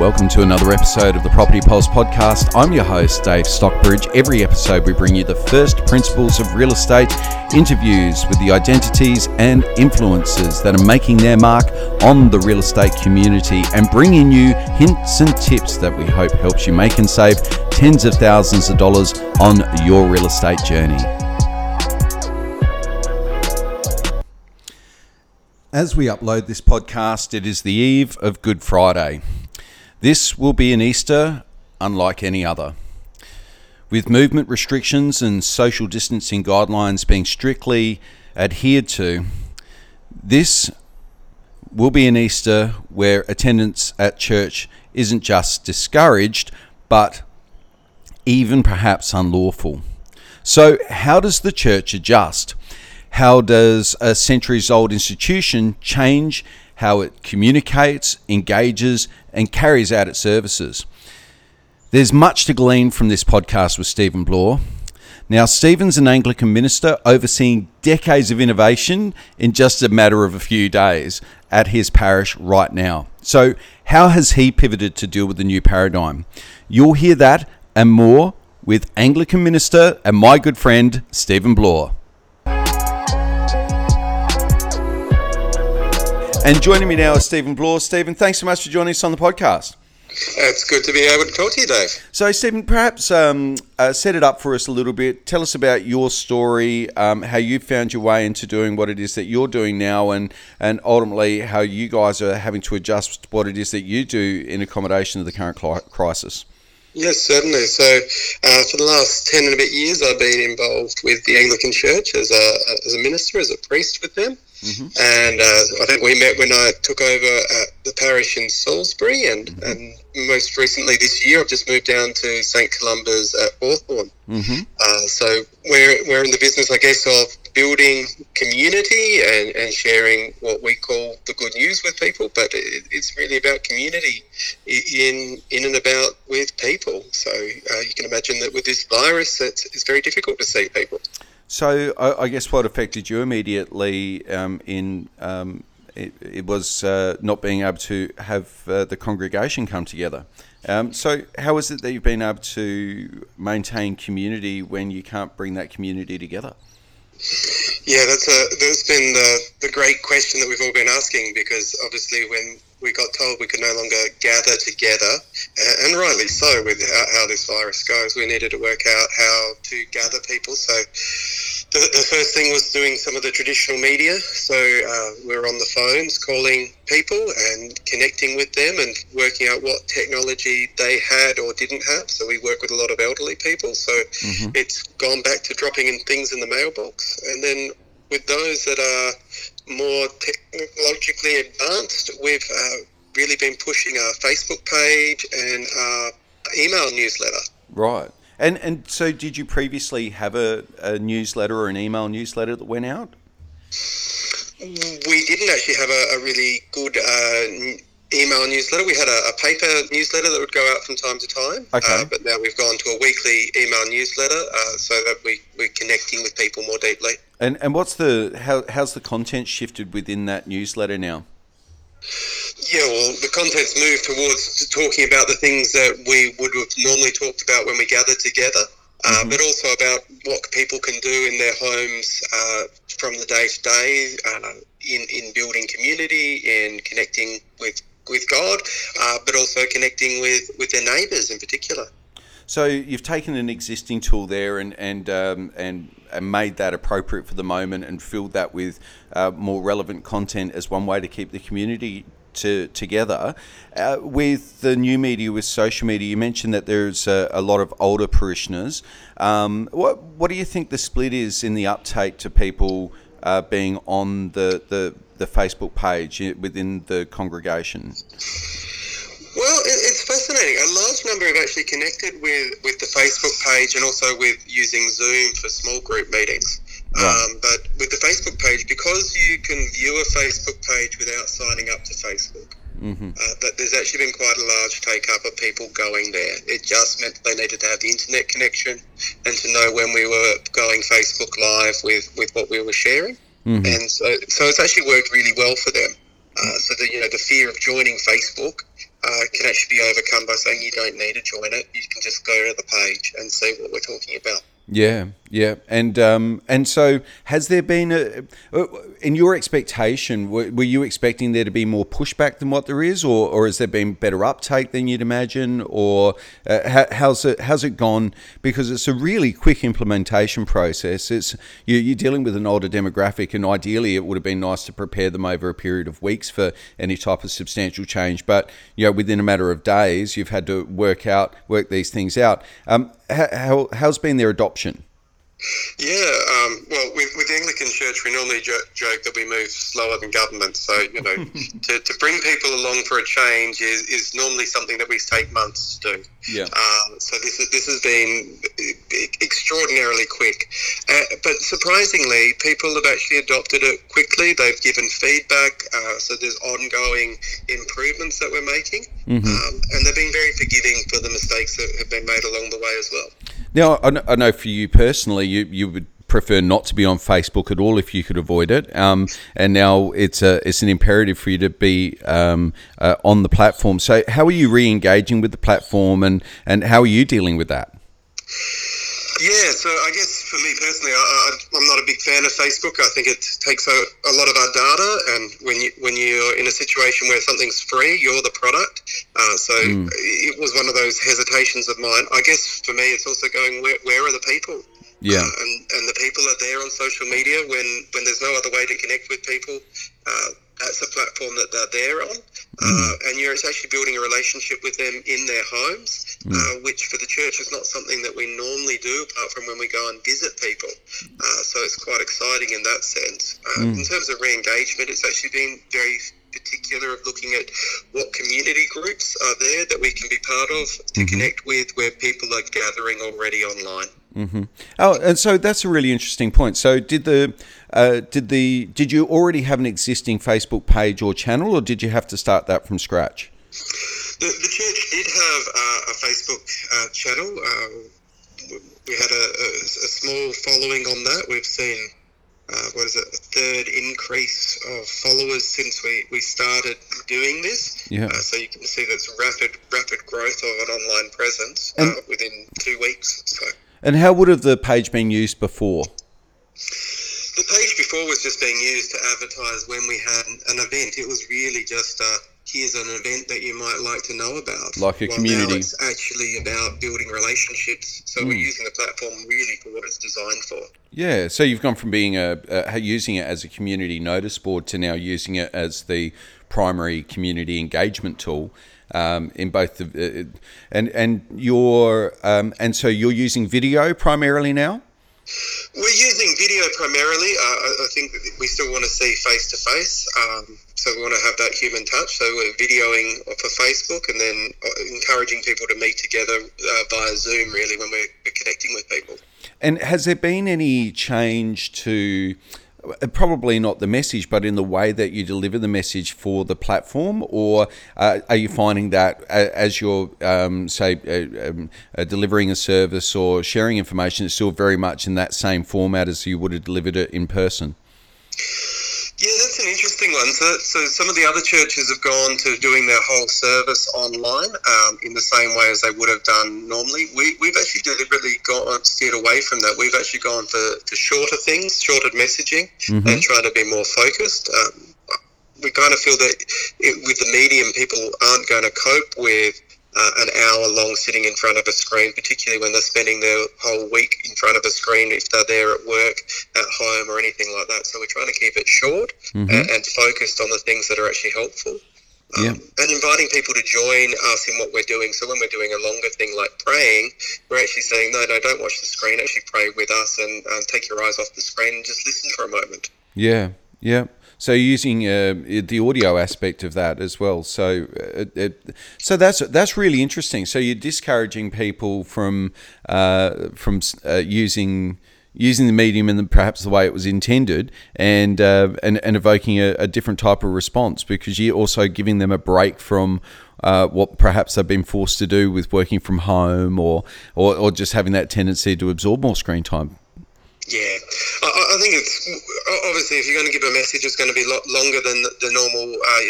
Welcome to another episode of the Property Pulse podcast. I'm your host, Dave Stockbridge. Every episode, we bring you the first principles of real estate, interviews with the identities and influences that are making their mark on the real estate community, and bringing you hints and tips that we hope helps you make and save tens of thousands of dollars on your real estate journey. As we upload this podcast, it is the eve of Good Friday. This will be an Easter unlike any other. With movement restrictions and social distancing guidelines being strictly adhered to, this will be an Easter where attendance at church isn't just discouraged, but even perhaps unlawful. So, how does the church adjust? How does a centuries old institution change how it communicates, engages, and carries out its services. There's much to glean from this podcast with Stephen Bloor. Now, Stephen's an Anglican minister overseeing decades of innovation in just a matter of a few days at his parish right now. So, how has he pivoted to deal with the new paradigm? You'll hear that and more with Anglican minister and my good friend, Stephen Bloor. And joining me now is Stephen Bloor. Stephen, thanks so much for joining us on the podcast. It's good to be able to talk to you, Dave. So, Stephen, perhaps um, uh, set it up for us a little bit. Tell us about your story, um, how you found your way into doing what it is that you're doing now, and, and ultimately how you guys are having to adjust what it is that you do in accommodation of the current crisis. Yes, certainly. So, uh, for the last 10 and a bit years, I've been involved with the Anglican Church as a, as a minister, as a priest with them. Mm-hmm. And uh, I think we met when I took over at the parish in Salisbury, and, mm-hmm. and most recently this year I've just moved down to St Columba's at Hawthorn. Mm-hmm. Uh, so we're, we're in the business, I guess, of building community and, and sharing what we call the good news with people, but it, it's really about community in in and about with people. So uh, you can imagine that with this virus, it's, it's very difficult to see people. So I, I guess what affected you immediately um, in um, it, it, was uh, not being able to have uh, the congregation come together. Um, so how is it that you've been able to maintain community when you can't bring that community together? Yeah, that's a that's been the, the great question that we've all been asking because obviously when we got told we could no longer gather together, and rightly so with how, how this virus goes. We needed to work out how to gather people. So the, the first thing was doing some of the traditional media. So uh, we are on the phones calling people and connecting with them and working out what technology they had or didn't have. So we work with a lot of elderly people. So mm-hmm. it's gone back to dropping in things in the mailbox. And then with those that are more technologically advanced, we've uh, really been pushing our Facebook page and our email newsletter. Right. And and so, did you previously have a, a newsletter or an email newsletter that went out? We didn't actually have a, a really good uh, email newsletter. We had a, a, paper newsletter that would go out from time to time. Okay. Uh, but now we've gone to a weekly email newsletter uh, so that we, we're connecting with people more deeply. And and what's the how how's the content shifted within that newsletter now? Yeah, well, the content's moved towards talking about the things that we would have normally talked about when we gather together, uh, mm-hmm. but also about what people can do in their homes uh, from the day to day in in building community and connecting with with God, uh, but also connecting with with their neighbours in particular. So you've taken an existing tool there and and um, and, and made that appropriate for the moment and filled that with uh, more relevant content as one way to keep the community to, together. Uh, with the new media, with social media, you mentioned that there's a, a lot of older parishioners. Um, what what do you think the split is in the uptake to people uh, being on the, the the Facebook page within the congregation? Well, it's fascinating. A large number have actually connected with, with the Facebook page and also with using Zoom for small group meetings. Right. Um, but with the Facebook page, because you can view a Facebook page without signing up to Facebook, mm-hmm. uh, but there's actually been quite a large take up of people going there. It just meant they needed to have the internet connection and to know when we were going Facebook Live with, with what we were sharing. Mm-hmm. And so, so it's actually worked really well for them. Uh, so the you know the fear of joining Facebook uh, can actually be overcome by saying you don't need to join it. You can just go to the page and see what we're talking about. Yeah, yeah, and um, and so has there been a uh, in your expectation? Were, were, you expecting there to be more pushback than what there is, or, or has there been better uptake than you'd imagine, or uh, how, how's it how's it gone? Because it's a really quick implementation process. It's you, you're dealing with an older demographic, and ideally it would have been nice to prepare them over a period of weeks for any type of substantial change. But you know, within a matter of days, you've had to work out work these things out. Um, how, how's been their adoption? Yeah, um, well, with, with the Anglican Church, we normally jo- joke that we move slower than government. So, you know, to, to bring people along for a change is, is normally something that we take months to do. Yeah. Um, so this is, this has been extraordinarily quick, uh, but surprisingly, people have actually adopted it quickly. They've given feedback, uh, so there's ongoing improvements that we're making, mm-hmm. um, and they've been very forgiving for the mistakes that have been made along the way as well. Now, I know for you personally, you, you would prefer not to be on Facebook at all if you could avoid it. Um, and now it's a it's an imperative for you to be um, uh, on the platform. So how are you re-engaging with the platform, and and how are you dealing with that? Yeah, so I guess for me personally, I, am not a big fan of Facebook. I think it takes a, a, lot of our data, and when you when you're in a situation where something's free, you're the product. Uh, so mm. it was one of those hesitations of mine. I guess for me, it's also going where, where are the people? Yeah, uh, and and the people are there on social media when when there's no other way to connect with people. Uh, that's a platform that they're there on, mm. uh, and you're actually building a relationship with them in their homes, mm. uh, which for the church is not something that we normally do, apart from when we go and visit people. Uh, so it's quite exciting in that sense. Uh, mm. In terms of re-engagement, it's actually been very particular of looking at what community groups are there that we can be part of to mm-hmm. connect with, where people are gathering already online. Mm-hmm. Oh, and so that's a really interesting point. So, did the uh, did the did you already have an existing Facebook page or channel, or did you have to start that from scratch? The, the church did have uh, a Facebook uh, channel. Um, we had a, a, a, small following on that. We've seen uh, what is it, a third increase of followers since we, we started doing this. Yeah. Uh, so you can see that's rapid rapid growth of an online presence uh, within two weeks. So. And how would have the page been used before? The page before was just being used to advertise when we had an event. It was really just uh, here's an event that you might like to know about. Like a well, community. It's actually about building relationships. So mm. we're hmm. using the platform really for what it's designed for. Yeah. So you've gone from being a, a using it as a community notice board to now using it as the primary community engagement tool um, in both the uh, and and your um, and so you're using video primarily now. We're using video primarily. Uh, I think we still want to see face to face. So we want to have that human touch. So we're videoing for Facebook and then uh, encouraging people to meet together uh, via Zoom, really, when we're connecting with people. And has there been any change to probably not the message, but in the way that you deliver the message for the platform, or uh, are you finding that as you're, um, say, uh, um, uh, delivering a service or sharing information, it's still very much in that same format as you would have delivered it in person? Yeah, that's an interesting one. So, so some of the other churches have gone to doing their whole service online um, in the same way as they would have done normally. We, we've actually deliberately steered away from that. We've actually gone for, for shorter things, shorter messaging, mm-hmm. and trying to be more focused. Um, we kind of feel that it, with the medium, people aren't going to cope with uh, an hour long sitting in front of a screen, particularly when they're spending their whole week in front of a screen if they're there at work, at home, or anything like that. So we're trying to keep it short mm-hmm. and, and, focused on the things that are actually helpful. Um, yeah. And inviting people to join us in what we're doing. So when we're doing a longer thing like praying, we're actually saying, no, no, don't watch the screen. Actually pray with us and take your eyes off the screen and just listen for a moment. Yeah, yeah. So using uh, the audio aspect of that as well. So uh, it, so that's that's really interesting. So you're discouraging people from uh, from uh, using using the medium and the, perhaps the way it was intended and uh, and, and evoking a, a, different type of response because you're also giving them a break from uh, what perhaps they've been forced to do with working from home or, or, or just having that tendency to absorb more screen time. Yeah, I, I, think it's obviously if you're going to give a message, it's going to be a lot longer than the normal uh,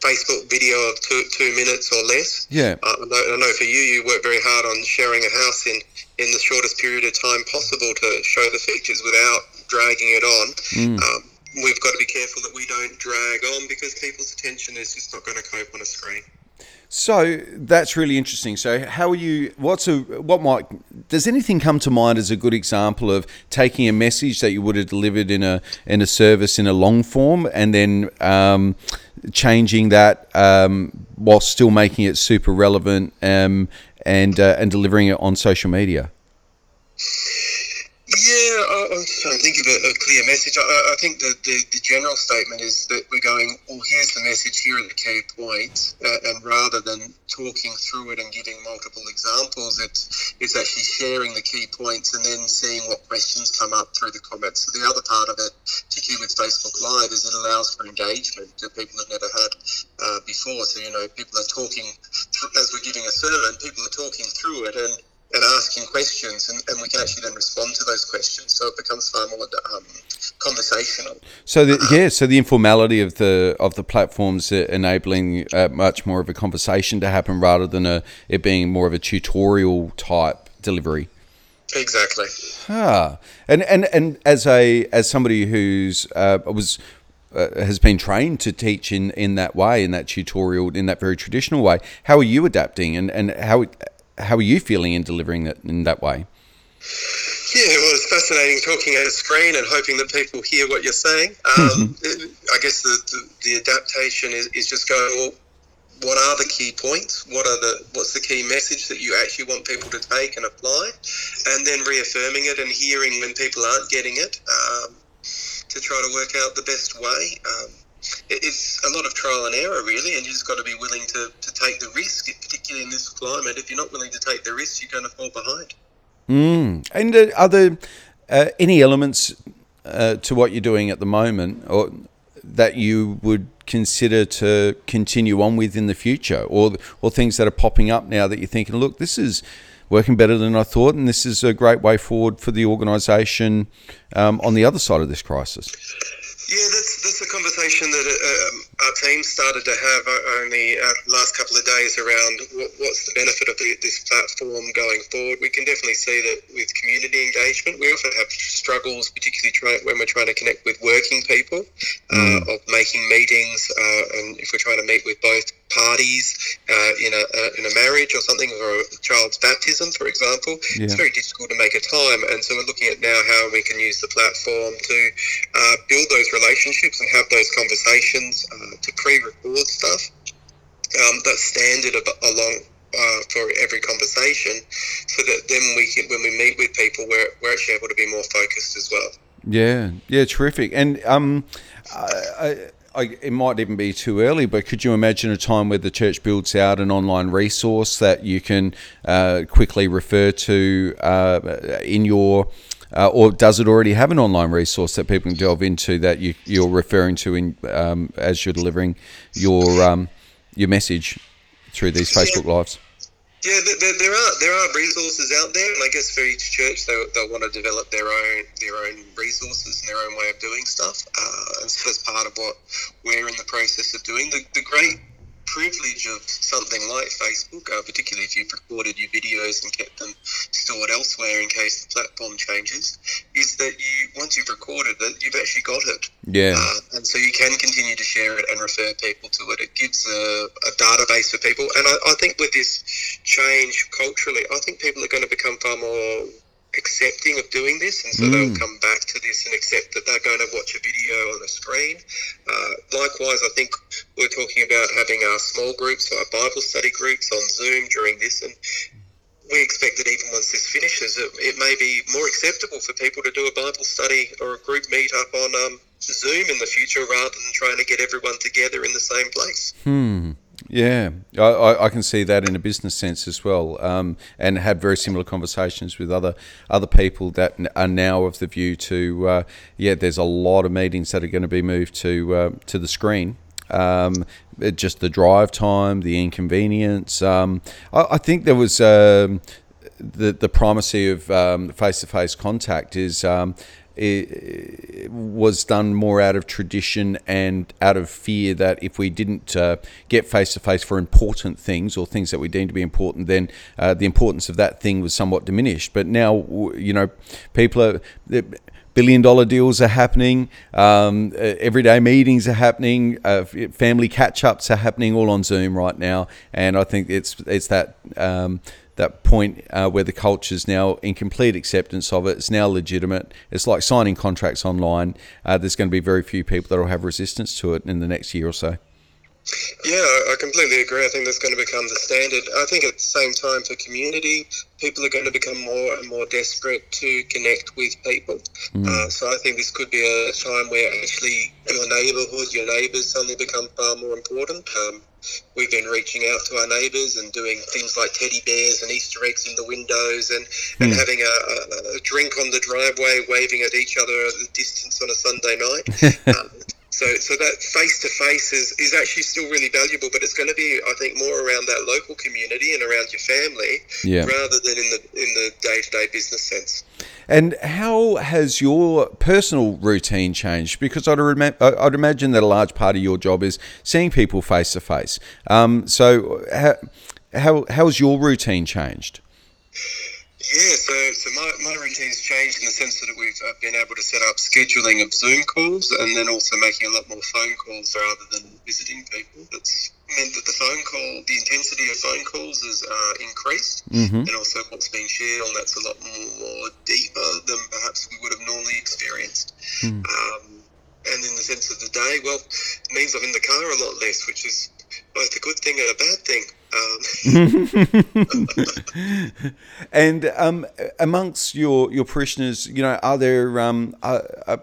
Facebook video of two two minutes or less. Yeah. Uh, I, know, I know for you, you work very hard on sharing a house in in the shortest period of time possible to show the features without dragging it on. Mm. Um, we've got to be careful that we don't drag on because people's attention is just not going to cope on a screen. So that's really interesting. So how are you? What's a what might? Does anything come to mind as a good example of taking a message that you would have delivered in a in a service in a long form and then um, changing that um, while still making it super relevant um, and uh, and delivering it on social media? Yeah, I, I'm trying to think of a, a clear message. I, I think the, the, the general statement is that we're going, well, here's the message, here are the key points, uh, and rather than talking through it and giving multiple examples, it's it's actually sharing the key points and then seeing what questions come up through the comments. So the other part of it, particularly with Facebook Live, is it allows for engagement that people have never had uh, before. So you know, people are talking as we're giving a sermon, people are talking through it and and asking questions, and, and we can actually then respond to those questions. So it becomes far more um, conversational. So the, yeah, so the informality of the of the platforms enabling uh, much more of a conversation to happen rather than a it being more of a tutorial type delivery. Exactly. Ah, and and and as a as somebody who's uh, was. Uh, has been trained to teach in, in that way, in that tutorial, in that very traditional way. How are you adapting, and, and how how are you feeling in delivering it in that way? Yeah, well, it's fascinating talking at a screen and hoping that people hear what you're saying. Um, I guess the, the, the adaptation is, is just going, well, what are the key points? What are the what's the key message that you actually want people to take and apply, and then reaffirming it and hearing when people aren't getting it um, to try to work out the best way. Um, it's a lot of trial and error, really, and you just got to be willing to, to take the risk, particularly in this climate. If you're not willing to take the risk, you're going to fall behind. Mm. And uh, are there uh, any elements uh, to what you're doing at the moment, or that you would consider to continue on with in the future, or or things that are popping up now that you're thinking, look, this is working better than I thought, and this is a great way forward for the organisation um, on the other side of this crisis. Yeah, that's that's a conversation that um, our team started to have only uh, last couple of days around what, what's the benefit of the, this platform going forward. We can definitely see that with community engagement, we often have struggles, particularly try, when we're trying to connect with working people, uh, mm. of making meetings, uh, and if we're trying to meet with both parties uh, in a uh, in a marriage or something, or a child's baptism, for example, yeah. it's very difficult to make a time. And so we're looking at now how we can use the platform to uh, build those relationships and have those conversations uh, to pre-record stuff. Um, that's standard along uh, for every conversation, so that then we can, when we meet with people, we're, we're actually able to be more focused as well. Yeah, yeah, terrific. And um, I I, it might even be too early, but could you imagine a time where the church builds out an online resource that you can uh, quickly refer to uh, in your, uh, or does it already have an online resource that people can delve into that you, you're referring to in um, as you're delivering your um, your message through these Facebook lives? Yeah, there, there, are there are resources out there, and I guess for each church they they'll want to develop their own their own resources and their own way of doing stuff. Uh, and so that's part of what we're in the process of doing. The, the great privilege of something like Facebook, uh, particularly if you've recorded your videos and kept them stored elsewhere in case the platform changes, is that you once you've recorded it, you've actually got it. Yeah. Uh, and so you can continue to share it and refer people to it. It gives a, a database for people. And I, I think with this change culturally, I think people are going to become far more accepting of doing this, and so mm. they'll come back to this and accept that they're going to watch a video on a screen. Uh, likewise, I think we're talking about having our small groups, our Bible study groups on Zoom during this, and we expect that even once this finishes, it, it, may be more acceptable for people to do a Bible study or a group meet up on um, Zoom in the future rather than trying to get everyone together in the same place. Hmm. Yeah, I, I can see that in a business sense as well, um, and had very similar conversations with other other people that are now of the view to uh, yeah, there's a lot of meetings that are going to be moved to uh, to the screen. Um, just the drive time, the inconvenience. Um, I, I, think there was um, the the primacy of face to face contact is um, it was done more out of tradition and out of fear that if we didn't uh, get face to face for important things or things that we deemed to be important, then uh, the importance of that thing was somewhat diminished. But now, you know, people are billion dollar deals are happening, um, uh, everyday meetings are happening, uh, family catch ups are happening all on Zoom right now, and I think it's it's that. Um, that point uh, where the culture is now in complete acceptance of it. It's now legitimate. It's like signing contracts online. Uh, there's going to be very few people that will have resistance to it in the next year or so. Yeah, I completely agree. I think that's going to become the standard. I think at the same time, for community, people are going to become more and more desperate to connect with people. Mm. Uh, so I think this could be a time where actually your neighbourhood, your neighbours suddenly become far more important. Um, we've been reaching out to our neighbours and doing things like teddy bears and Easter eggs in the windows and, mm. and having a, a, a, drink on the driveway, waving at each other at a distance on a Sunday night. um, so, so that face to face is is actually still really valuable, but it's going to be, I think, more around that local community and around your family, yeah. rather than in the in the day to day business sense. And how has your personal routine changed? Because I'd, rem- I'd imagine that a large part of your job is seeing people face to face. So, uh, how, how how's your routine changed? Yeah, so, so my, my routine's changed in the sense that we've uh, been able to set up scheduling of Zoom calls and then also making a lot more phone calls rather than visiting people. That's meant that the phone call, the intensity of phone calls has uh, increased mm-hmm. and also what's being shared on that's a lot more deeper than perhaps we would have normally experienced. Mm. Um, and in the sense of the day, well, it means I'm in the car a lot less, which is both a good thing and a bad thing. Um. and um, amongst your your parishioners, you know, are there um, are, are,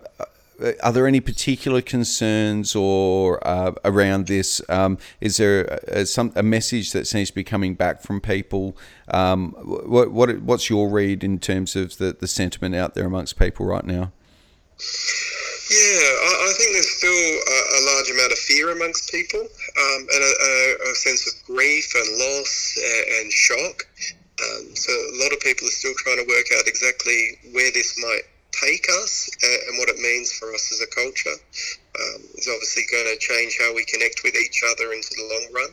are there any particular concerns or uh, around this? Um, is there a, a, some a message that seems to be coming back from people? Um, what what what's your read in terms of the, the sentiment out there amongst people right now? Yeah, I, I think there's still a, a, large amount of fear amongst people um, and a, a, a, sense of grief and loss and, and shock. Um, so a lot of people are still trying to work out exactly where this might take us and, and what it means for us as a culture. Um, it's obviously going to change how we connect with each other into the long run.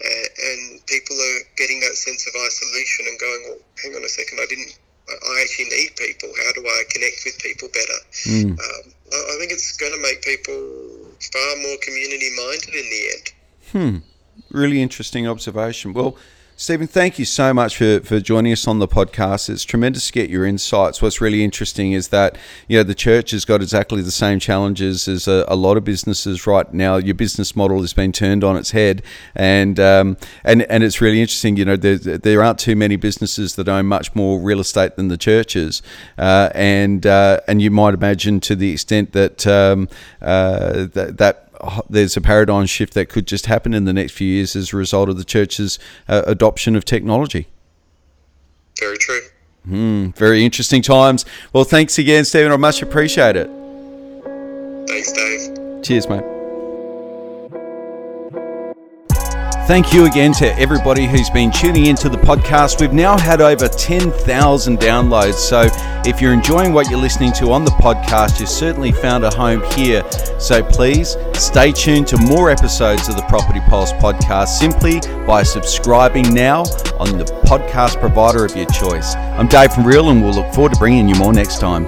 And, and people are getting that sense of isolation and going, well, hang on a second, I didn't I actually need people. How do I connect with people better? Mm. Um, I think it's going to make people far more community minded in the end. Hmm. Really interesting observation. Well, Stephen, thank you so much for, for joining us on the podcast. It's tremendous to get your insights. What's really interesting is that you know the church has got exactly the same challenges as a, a lot of businesses right now. Your business model has been turned on its head, and um, and and it's really interesting. You know, there, there aren't too many businesses that own much more real estate than the churches, uh, and uh, and you might imagine to the extent that um, uh, that, that there's a paradigm shift that could just happen in the next few years as a result of the church's uh, adoption of technology. Very true. Mm, very interesting times. Well, thanks again, Stephen. I much appreciate it. Thanks, Dave. Cheers, mate. Thank you again to everybody who's been tuning into the podcast. We've now had over 10,000 downloads. So if you're enjoying what you're listening to on the podcast, you've certainly found a home here. So please stay tuned to more episodes of the Property Pulse podcast simply by subscribing now on the podcast provider of your choice. I'm Dave from Real and we'll look forward to bringing you more next time.